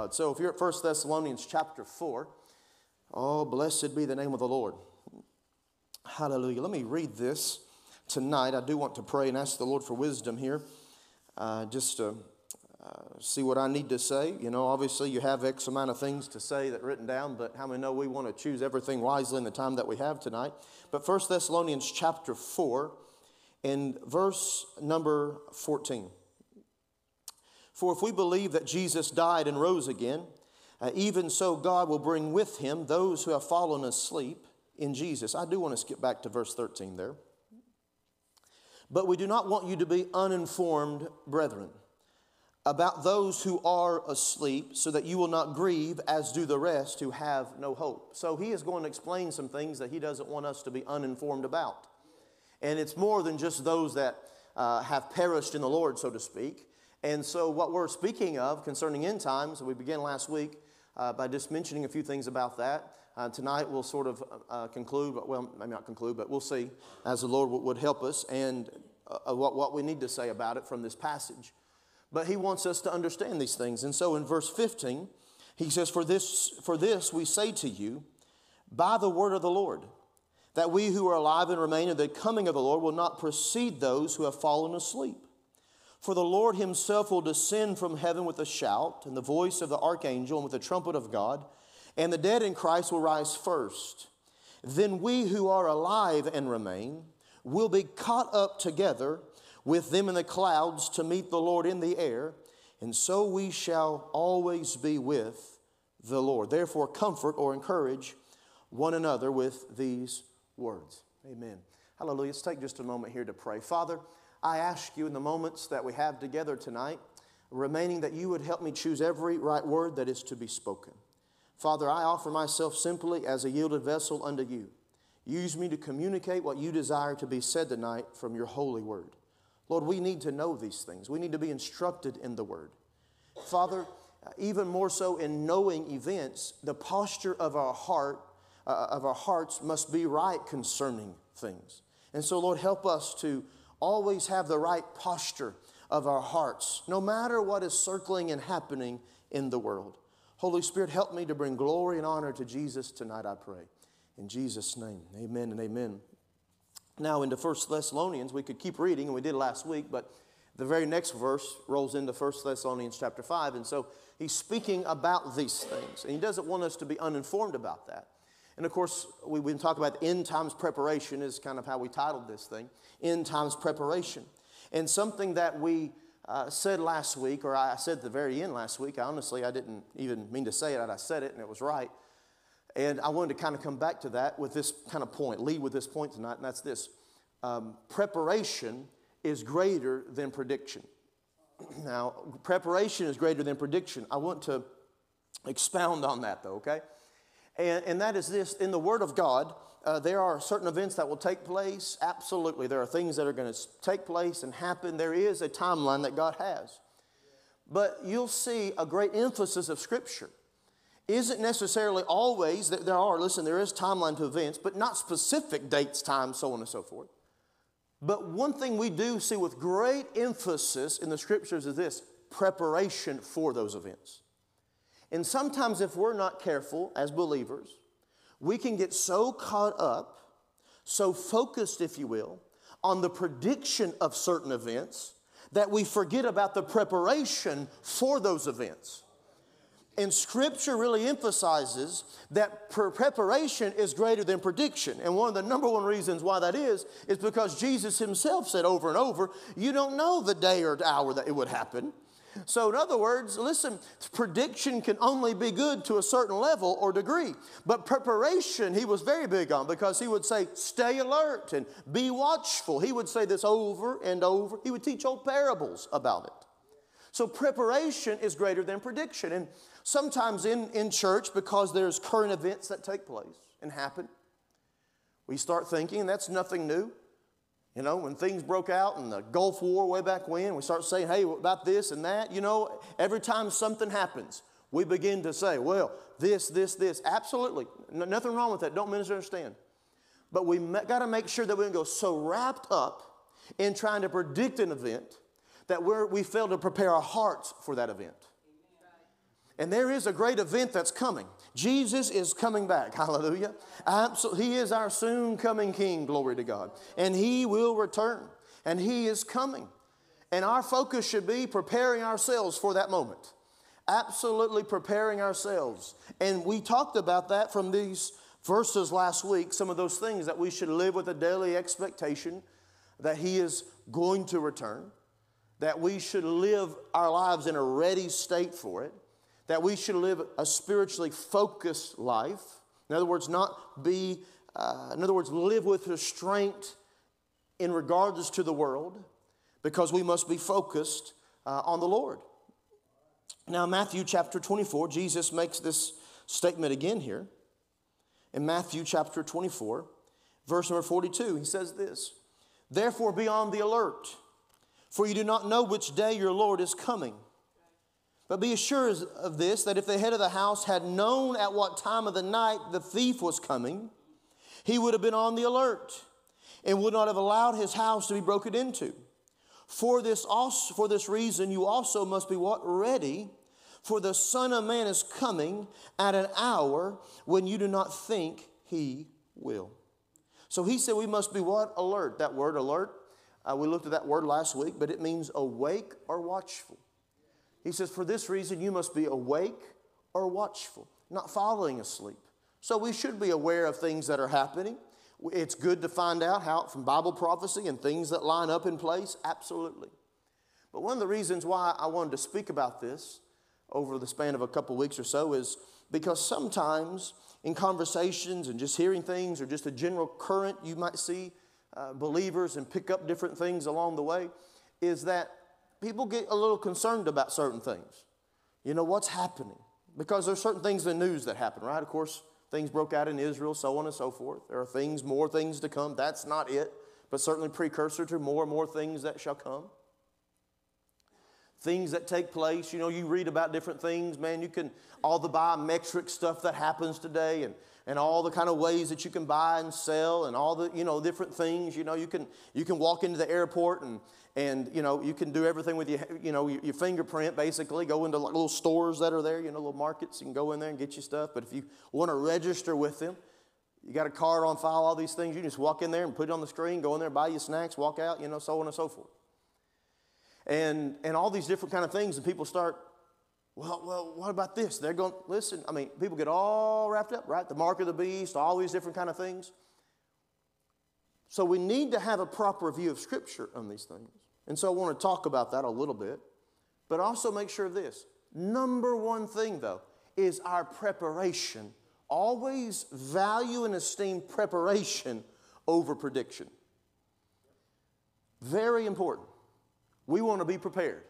God. So if you're at 1 Thessalonians chapter 4, oh, blessed be the name of the Lord. Hallelujah. Let me read this tonight. I do want to pray and ask the Lord for wisdom here, uh, just to uh, see what I need to say. You know, obviously you have X amount of things to say that written down, but how many know we want to choose everything wisely in the time that we have tonight? But 1 Thessalonians chapter 4 in verse number 14. For if we believe that Jesus died and rose again, uh, even so God will bring with him those who have fallen asleep in Jesus. I do want to skip back to verse 13 there. But we do not want you to be uninformed, brethren, about those who are asleep, so that you will not grieve as do the rest who have no hope. So he is going to explain some things that he doesn't want us to be uninformed about. And it's more than just those that uh, have perished in the Lord, so to speak. And so, what we're speaking of concerning end times, we began last week uh, by just mentioning a few things about that. Uh, tonight, we'll sort of uh, conclude, well, maybe not conclude, but we'll see as the Lord would help us and uh, what, what we need to say about it from this passage. But He wants us to understand these things. And so, in verse 15, He says, For this, for this we say to you, by the word of the Lord, that we who are alive and remain in the coming of the Lord will not precede those who have fallen asleep. For the Lord himself will descend from heaven with a shout, and the voice of the archangel, and with the trumpet of God, and the dead in Christ will rise first. Then we who are alive and remain will be caught up together with them in the clouds to meet the Lord in the air, and so we shall always be with the Lord. Therefore, comfort or encourage one another with these words. Amen. Hallelujah. Let's take just a moment here to pray. Father, I ask you in the moments that we have together tonight, remaining that you would help me choose every right word that is to be spoken. Father, I offer myself simply as a yielded vessel unto you. Use me to communicate what you desire to be said tonight from your holy word. Lord, we need to know these things. We need to be instructed in the word. Father, even more so in knowing events, the posture of our heart, uh, of our hearts must be right concerning things. And so, Lord, help us to always have the right posture of our hearts, no matter what is circling and happening in the world. Holy Spirit, help me to bring glory and honor to Jesus tonight, I pray. In Jesus' name, amen and amen. Now, into 1 Thessalonians, we could keep reading, and we did last week, but the very next verse rolls into 1 Thessalonians chapter 5. And so he's speaking about these things, and he doesn't want us to be uninformed about that. And of course, we've been talking about end times preparation, is kind of how we titled this thing end times preparation. And something that we uh, said last week, or I said at the very end last week, honestly, I didn't even mean to say it, I said it and it was right. And I wanted to kind of come back to that with this kind of point, lead with this point tonight, and that's this um, preparation is greater than prediction. Now, preparation is greater than prediction. I want to expound on that though, okay? And, and that is this in the Word of God, uh, there are certain events that will take place. Absolutely. There are things that are going to take place and happen. There is a timeline that God has. But you'll see a great emphasis of Scripture. Isn't necessarily always that there are, listen, there is timeline to events, but not specific dates, times, so on and so forth. But one thing we do see with great emphasis in the Scriptures is this preparation for those events. And sometimes, if we're not careful as believers, we can get so caught up, so focused, if you will, on the prediction of certain events that we forget about the preparation for those events. And scripture really emphasizes that preparation is greater than prediction. And one of the number one reasons why that is, is because Jesus himself said over and over, you don't know the day or the hour that it would happen. So, in other words, listen, prediction can only be good to a certain level or degree. But preparation, he was very big on because he would say, stay alert and be watchful. He would say this over and over. He would teach old parables about it. So, preparation is greater than prediction. And sometimes in, in church, because there's current events that take place and happen, we start thinking and that's nothing new. You know, when things broke out in the Gulf War way back when, we start saying, hey, about this and that. You know, every time something happens, we begin to say, well, this, this, this. Absolutely. nothing wrong with that. Don't misunderstand. But we got to make sure that we don't go so wrapped up in trying to predict an event that we're, we fail to prepare our hearts for that event. And there is a great event that's coming. Jesus is coming back. Hallelujah. Absolutely. He is our soon coming King. Glory to God. And He will return. And He is coming. And our focus should be preparing ourselves for that moment. Absolutely preparing ourselves. And we talked about that from these verses last week, some of those things that we should live with a daily expectation that He is going to return, that we should live our lives in a ready state for it that we should live a spiritually focused life. In other words, not be, uh, in other words, live with restraint in regards to the world because we must be focused uh, on the Lord. Now, Matthew chapter 24, Jesus makes this statement again here. In Matthew chapter 24, verse number 42, he says this Therefore, be on the alert, for you do not know which day your Lord is coming. But be assured of this that if the head of the house had known at what time of the night the thief was coming, he would have been on the alert and would not have allowed his house to be broken into. For this, also, for this reason, you also must be what? Ready, for the Son of Man is coming at an hour when you do not think he will. So he said we must be what? Alert. That word alert, uh, we looked at that word last week, but it means awake or watchful. He says, For this reason, you must be awake or watchful, not falling asleep. So we should be aware of things that are happening. It's good to find out how from Bible prophecy and things that line up in place, absolutely. But one of the reasons why I wanted to speak about this over the span of a couple weeks or so is because sometimes in conversations and just hearing things or just a general current you might see uh, believers and pick up different things along the way is that people get a little concerned about certain things. You know, what's happening? Because there's certain things in the news that happen, right? Of course, things broke out in Israel, so on and so forth. There are things, more things to come. That's not it, but certainly precursor to more and more things that shall come. Things that take place, you know, you read about different things, man. You can, all the biometric stuff that happens today, and and all the kind of ways that you can buy and sell and all the you know different things you know you can you can walk into the airport and and you know you can do everything with your you know your, your fingerprint basically. Go into little stores that are there you know little markets. You can go in there and get your stuff. But if you want to register with them you got a card on file all these things you just walk in there and put it on the screen go in there buy your snacks walk out you know so on and so forth. And and all these different kind of things and people start well, well, what about this? They're going, listen, I mean, people get all wrapped up, right? The mark of the beast, all these different kind of things. So we need to have a proper view of Scripture on these things. And so I want to talk about that a little bit, but also make sure of this. Number one thing, though, is our preparation. Always value and esteem preparation over prediction. Very important. We want to be prepared.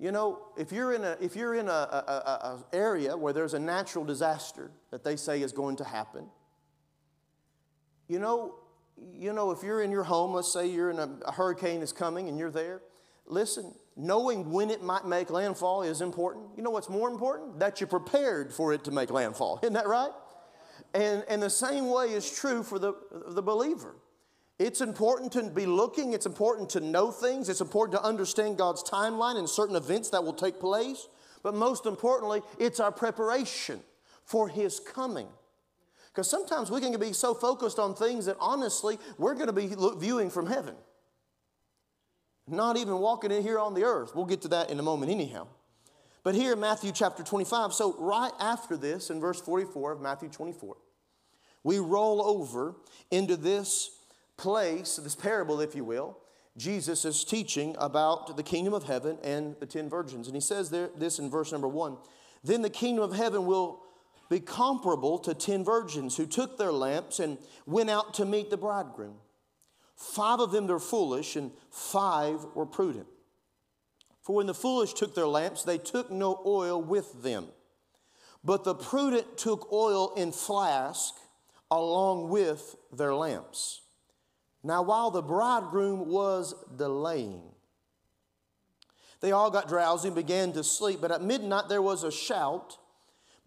You know, if you're in a if you're in a, a, a, a, area where there's a natural disaster that they say is going to happen, you know, you know, if you're in your home, let's say you're in a, a hurricane is coming and you're there, listen, knowing when it might make landfall is important. You know what's more important? That you're prepared for it to make landfall. Isn't that right? And, and the same way is true for the, the believer. It's important to be looking, it's important to know things, it's important to understand God's timeline and certain events that will take place. But most importantly, it's our preparation for His coming. Because sometimes we can be so focused on things that honestly we're going to be viewing from heaven, not even walking in here on the earth. We'll get to that in a moment, anyhow. But here in Matthew chapter 25, so right after this, in verse 44 of Matthew 24, we roll over into this place, this parable, if you will, Jesus is teaching about the kingdom of heaven and the ten virgins. And he says there, this in verse number one Then the kingdom of heaven will be comparable to ten virgins who took their lamps and went out to meet the bridegroom. Five of them were foolish, and five were prudent. For when the foolish took their lamps, they took no oil with them. But the prudent took oil in flask along with their lamps. Now, while the bridegroom was delaying, they all got drowsy and began to sleep. But at midnight there was a shout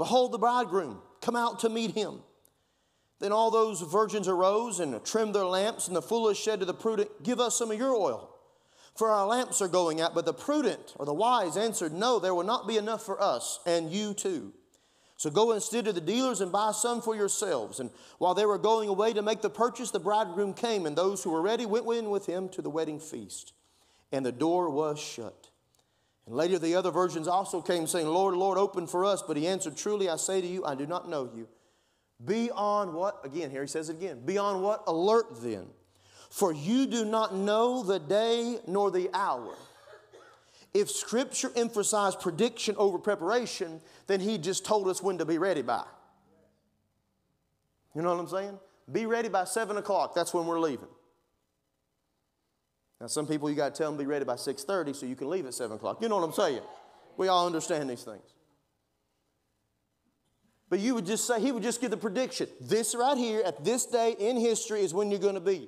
Behold, the bridegroom, come out to meet him. Then all those virgins arose and trimmed their lamps, and the foolish said to the prudent, Give us some of your oil, For our lamps are going out. But the prudent or the wise answered, No, there will not be enough for us and you too. So go instead to the dealers and buy some for yourselves. And while they were going away to make the purchase, the bridegroom came, and those who were ready went in with him to the wedding feast. And the door was shut. And later the other virgins also came, saying, Lord, Lord, open for us. But he answered, Truly I say to you, I do not know you. Be on what? Again, here he says it again. Be on what? Alert then. For you do not know the day nor the hour if Scripture emphasized prediction over preparation, then He just told us when to be ready by. You know what I'm saying? Be ready by 7 o'clock. That's when we're leaving. Now, some people you got to tell them be ready by 6.30 so you can leave at 7 o'clock. You know what I'm saying? We all understand these things. But you would just say, he would just give the prediction. This right here, at this day in history, is when you're going to be.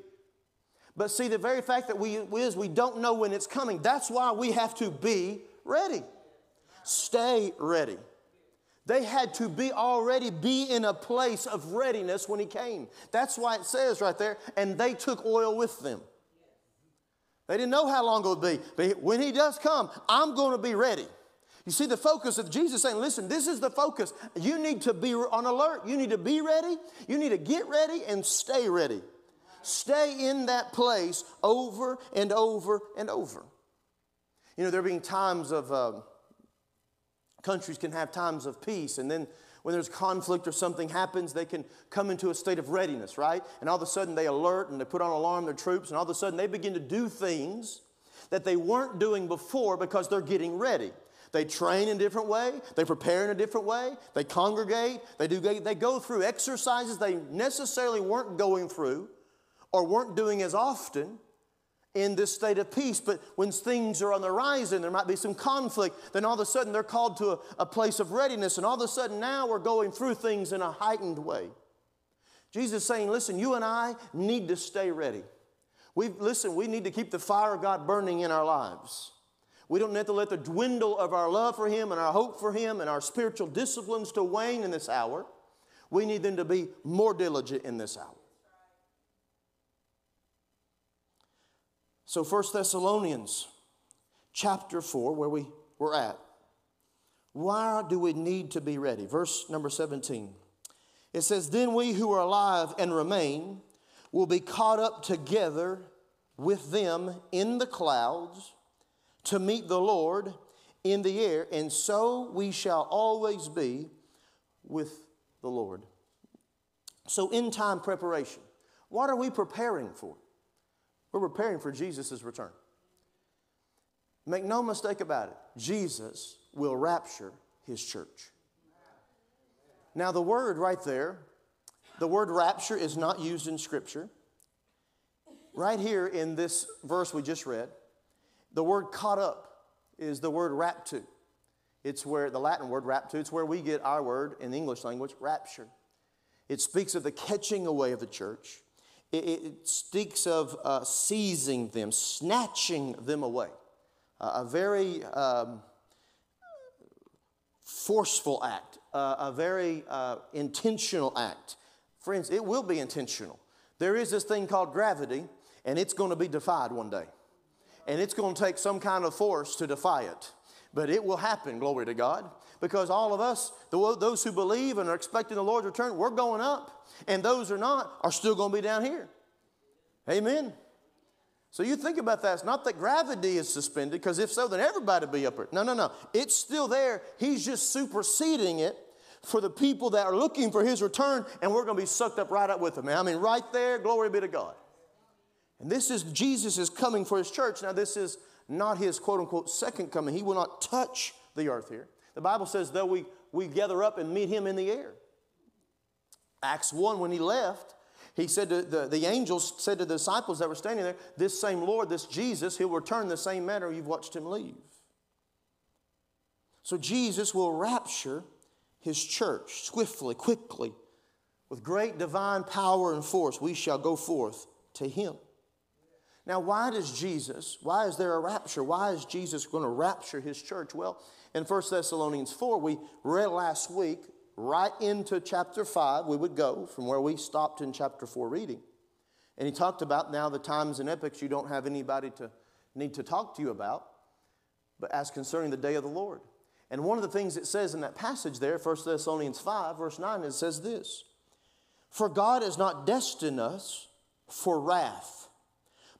But see, the very fact that we is we don't know when it's coming. That's why we have to be ready. Stay ready. They had to be already be in a place of readiness when he came. That's why it says right there, and they took oil with them. They didn't know how long it would be, but when he does come, I'm going to be ready. You see the focus of Jesus saying, listen, this is the focus. You need to be on alert. You need to be ready. You need to get ready and stay ready. Stay in that place over and over and over. You know, there being times of, uh, countries can have times of peace, and then when there's conflict or something happens, they can come into a state of readiness, right? And all of a sudden they alert and they put on alarm their troops, and all of a sudden they begin to do things that they weren't doing before because they're getting ready. They train in a different way, they prepare in a different way, they congregate, they do they go through exercises they necessarily weren't going through or weren't doing as often in this state of peace. But when things are on the horizon, there might be some conflict, then all of a sudden they're called to a, a place of readiness. And all of a sudden now we're going through things in a heightened way. Jesus saying, listen, you and I need to stay ready. We listen, we need to keep the fire of God burning in our lives. We don't need to let the dwindle of our love for Him and our hope for Him and our spiritual disciplines to wane in this hour. We need them to be more diligent in this hour. So, 1 Thessalonians chapter 4, where we were at. Why do we need to be ready? Verse number 17. It says, Then we who are alive and remain will be caught up together with them in the clouds to meet the Lord in the air, and so we shall always be with the Lord. So, end time preparation, what are we preparing for? We're preparing for Jesus' return. Make no mistake about it, Jesus will rapture his church. Now, the word right there, the word rapture is not used in Scripture. Right here in this verse we just read, the word caught up is the word raptu. It's where the Latin word raptu, it's where we get our word in the English language, rapture. It speaks of the catching away of the church it, it speaks of uh, seizing them, snatching them away. Uh, a very um, forceful act, uh, a very uh, intentional act. Friends, it will be intentional. There is this thing called gravity, and it's going to be defied one day. And it's going to take some kind of force to defy it. But it will happen, glory to God because all of us, those who believe and are expecting the Lord's return, we're going up. And those who are not are still going to be down here. Amen. So you think about that. It's not that gravity is suspended, because if so, then everybody would be up. No, no, no. It's still there. He's just superseding it for the people that are looking for his return, and we're going to be sucked up right up with him. I mean, right there, glory be to God. And this is Jesus is coming for his church. Now, this is not his quote unquote second coming. He will not touch the earth here. The Bible says, though we, we gather up and meet him in the air. Acts 1, when he left, he said to the, the angels said to the disciples that were standing there, This same Lord, this Jesus, he'll return the same manner you've watched him leave. So Jesus will rapture his church swiftly, quickly, with great divine power and force. We shall go forth to him. Now, why does Jesus, why is there a rapture? Why is Jesus going to rapture his church? Well, in 1 Thessalonians 4, we read last week, right into chapter 5, we would go from where we stopped in chapter 4 reading. And he talked about now the times and epochs you don't have anybody to need to talk to you about, but as concerning the day of the Lord. And one of the things it says in that passage there, 1 Thessalonians 5, verse 9, it says this For God has not destined us for wrath,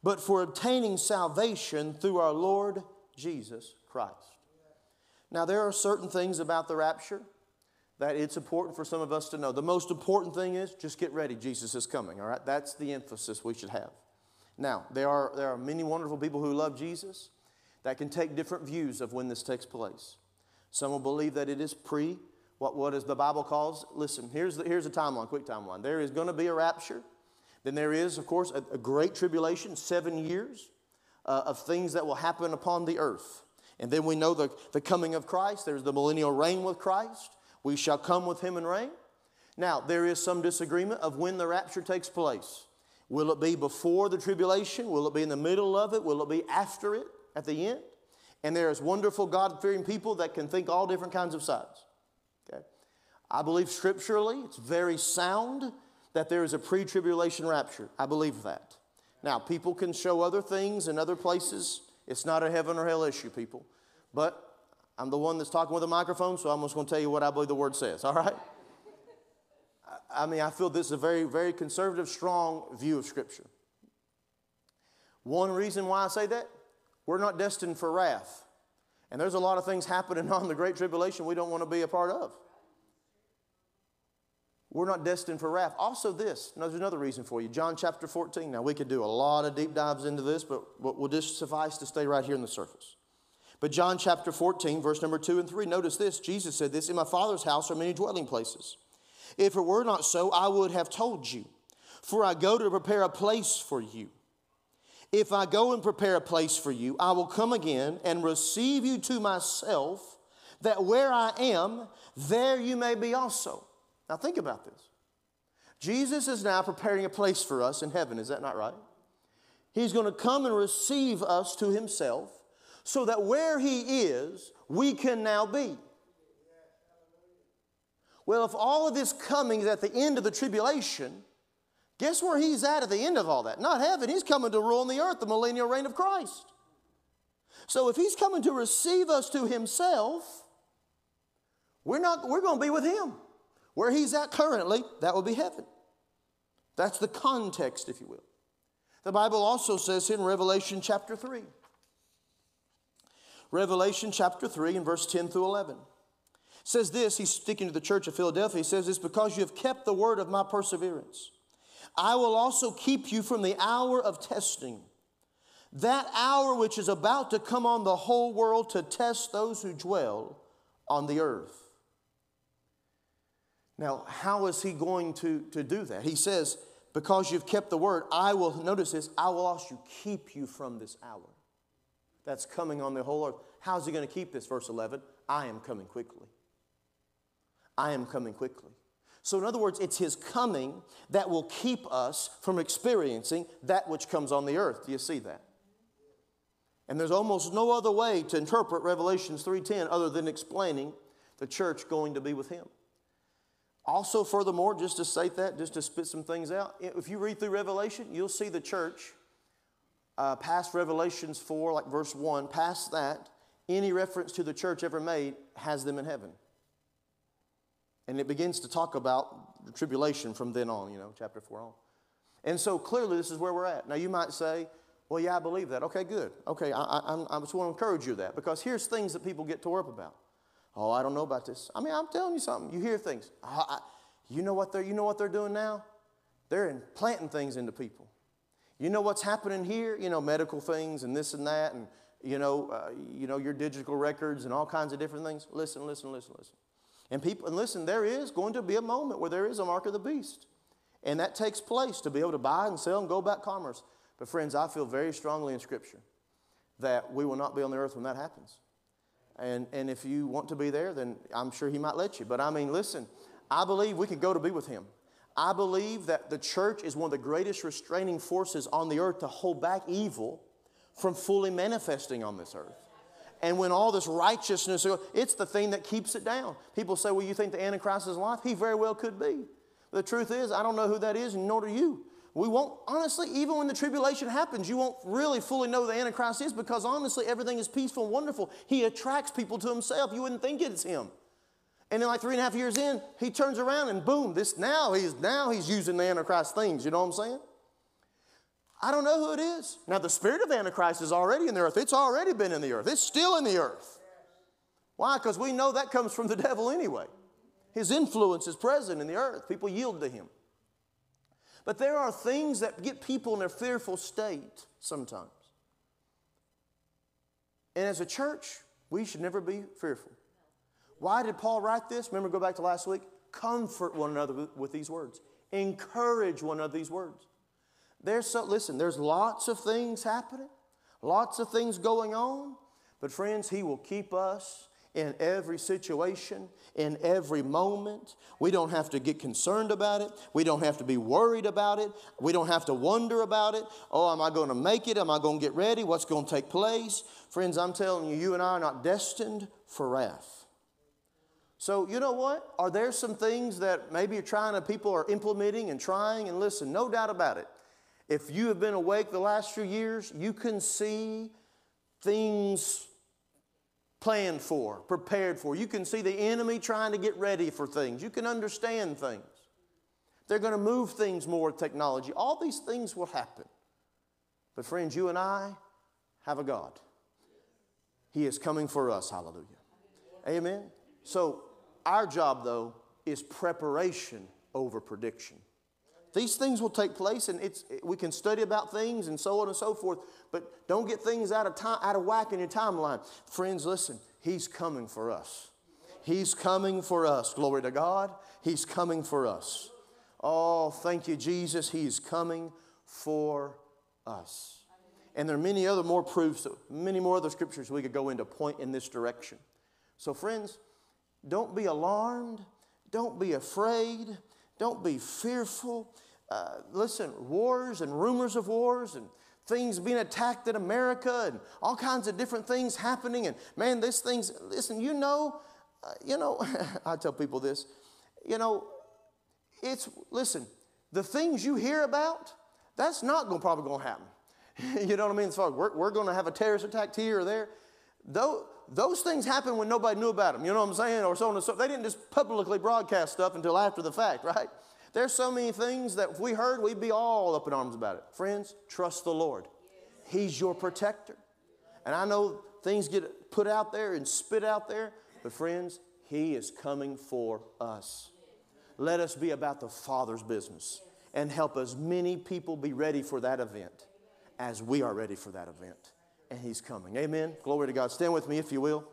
but for obtaining salvation through our Lord Jesus Christ. Now, there are certain things about the rapture that it's important for some of us to know. The most important thing is just get ready, Jesus is coming, all right? That's the emphasis we should have. Now, there are, there are many wonderful people who love Jesus that can take different views of when this takes place. Some will believe that it is pre, what, what is the Bible calls, listen, here's the, here's a timeline, quick timeline. There is going to be a rapture. Then there is, of course, a, a great tribulation, seven years uh, of things that will happen upon the earth. And then we know the, the coming of Christ. There's the millennial reign with Christ. We shall come with him and reign. Now, there is some disagreement of when the rapture takes place. Will it be before the tribulation? Will it be in the middle of it? Will it be after it at the end? And there is wonderful God fearing people that can think all different kinds of sides. Okay? I believe scripturally it's very sound that there is a pre tribulation rapture. I believe that. Now, people can show other things in other places. It's not a heaven or hell issue, people. But I'm the one that's talking with a microphone, so I'm just going to tell you what I believe the word says, all right? I mean, I feel this is a very, very conservative, strong view of Scripture. One reason why I say that, we're not destined for wrath. And there's a lot of things happening on the Great Tribulation we don't want to be a part of. We're not destined for wrath. Also, this, now there's another reason for you. John chapter 14. Now, we could do a lot of deep dives into this, but we'll just suffice to stay right here in the surface. But John chapter 14, verse number 2 and 3, notice this. Jesus said this In my Father's house are many dwelling places. If it were not so, I would have told you, for I go to prepare a place for you. If I go and prepare a place for you, I will come again and receive you to myself, that where I am, there you may be also. Now, think about this. Jesus is now preparing a place for us in heaven, is that not right? He's going to come and receive us to himself so that where he is, we can now be. Well, if all of this coming is at the end of the tribulation, Guess where he's at at the end of all that? Not heaven. He's coming to rule on the earth, the millennial reign of Christ. So if he's coming to receive us to himself, we're, not, we're going to be with him. Where he's at currently, that will be heaven. That's the context, if you will. The Bible also says in Revelation chapter 3. Revelation chapter 3 and verse 10 through 11 says this. He's speaking to the church of Philadelphia. He says, It's because you have kept the word of my perseverance. I will also keep you from the hour of testing, that hour which is about to come on the whole world to test those who dwell on the earth. Now, how is he going to, to do that? He says, Because you've kept the word, I will, notice this, I will also keep you from this hour that's coming on the whole earth. How's he going to keep this? Verse 11 I am coming quickly. I am coming quickly. So, in other words, it's His coming that will keep us from experiencing that which comes on the earth. Do you see that? And there's almost no other way to interpret Revelations 3:10 other than explaining the church going to be with Him. Also, furthermore, just to state that, just to spit some things out, if you read through Revelation, you'll see the church uh, past Revelations 4, like verse 1, past that, any reference to the church ever made has them in heaven. And it begins to talk about the tribulation from then on, you know, chapter 4 on. And so clearly, this is where we're at. Now, you might say, well, yeah, I believe that. Okay, good. Okay, I, I, I just want to encourage you that because here's things that people get tore up about. Oh, I don't know about this. I mean, I'm telling you something. You hear things. I, I, you know what they're you know what they're doing now? They're implanting things into people. You know what's happening here? You know, medical things and this and that, and you know, uh, you know your digital records and all kinds of different things. Listen, listen, listen, listen. And people, and listen, there is going to be a moment where there is a mark of the beast. And that takes place to be able to buy and sell and go about commerce. But friends, I feel very strongly in Scripture that we will not be on the earth when that happens. And, and if you want to be there, then I'm sure He might let you. But I mean, listen, I believe we can go to be with Him. I believe that the church is one of the greatest restraining forces on the earth to hold back evil from fully manifesting on this earth. And when all this righteousness, it's the thing that keeps it down. People say, well, you think the Antichrist is alive? He very well could be. But the truth is, I don't know who that is, nor do you. We won't, honestly, even when the tribulation happens, you won't really fully know the Antichrist is because honestly, everything is peaceful and wonderful. He attracts people to himself. You wouldn't think it's him. And then like three and a half years in, he turns around and boom, this now he's now he's using the Antichrist things. You know what I'm saying? I don't know who it is. Now the spirit of Antichrist is already in the earth. It's already been in the earth. It's still in the earth. Why? Because we know that comes from the devil anyway. His influence is present in the earth. People yield to him. But there are things that get people in a fearful state sometimes. And as a church, we should never be fearful. Why did Paul write this? Remember, go back to last week? Comfort one another with these words, encourage one another these words. There's so, listen, there's lots of things happening, lots of things going on, but friends, He will keep us in every situation, in every moment. We don't have to get concerned about it. We don't have to be worried about it. We don't have to wonder about it. Oh, am I going to make it? Am I going to get ready? What's going to take place? Friends, I'm telling you, you and I are not destined for wrath. So, you know what? Are there some things that maybe you're trying to, people are implementing and trying? And listen, no doubt about it. If you have been awake the last few years, you can see things planned for, prepared for. You can see the enemy trying to get ready for things. You can understand things. They're going to move things more with technology. All these things will happen. But, friends, you and I have a God. He is coming for us. Hallelujah. Amen. So, our job, though, is preparation over prediction. These things will take place, and it's, we can study about things and so on and so forth, but don't get things out of, time, out of whack in your timeline. Friends, listen, He's coming for us. He's coming for us. Glory to God. He's coming for us. Oh, thank you, Jesus. He's coming for us. And there are many other more proofs, many more other scriptures we could go into point in this direction. So, friends, don't be alarmed. Don't be afraid. Don't be fearful. Uh, listen, wars and rumors of wars and things being attacked in America and all kinds of different things happening. And man, this thing's, listen, you know, uh, you know, I tell people this, you know, it's, listen, the things you hear about, that's not gonna, probably going to happen. you know what I mean? So we're, we're going to have a terrorist attack here or there. Though, those things happen when nobody knew about them. You know what I'm saying? Or so on and so. They didn't just publicly broadcast stuff until after the fact, right? There's so many things that if we heard, we'd be all up in arms about it. Friends, trust the Lord. He's your protector. And I know things get put out there and spit out there, but friends, He is coming for us. Let us be about the Father's business and help as many people be ready for that event as we are ready for that event. And He's coming. Amen. Glory to God. Stand with me if you will.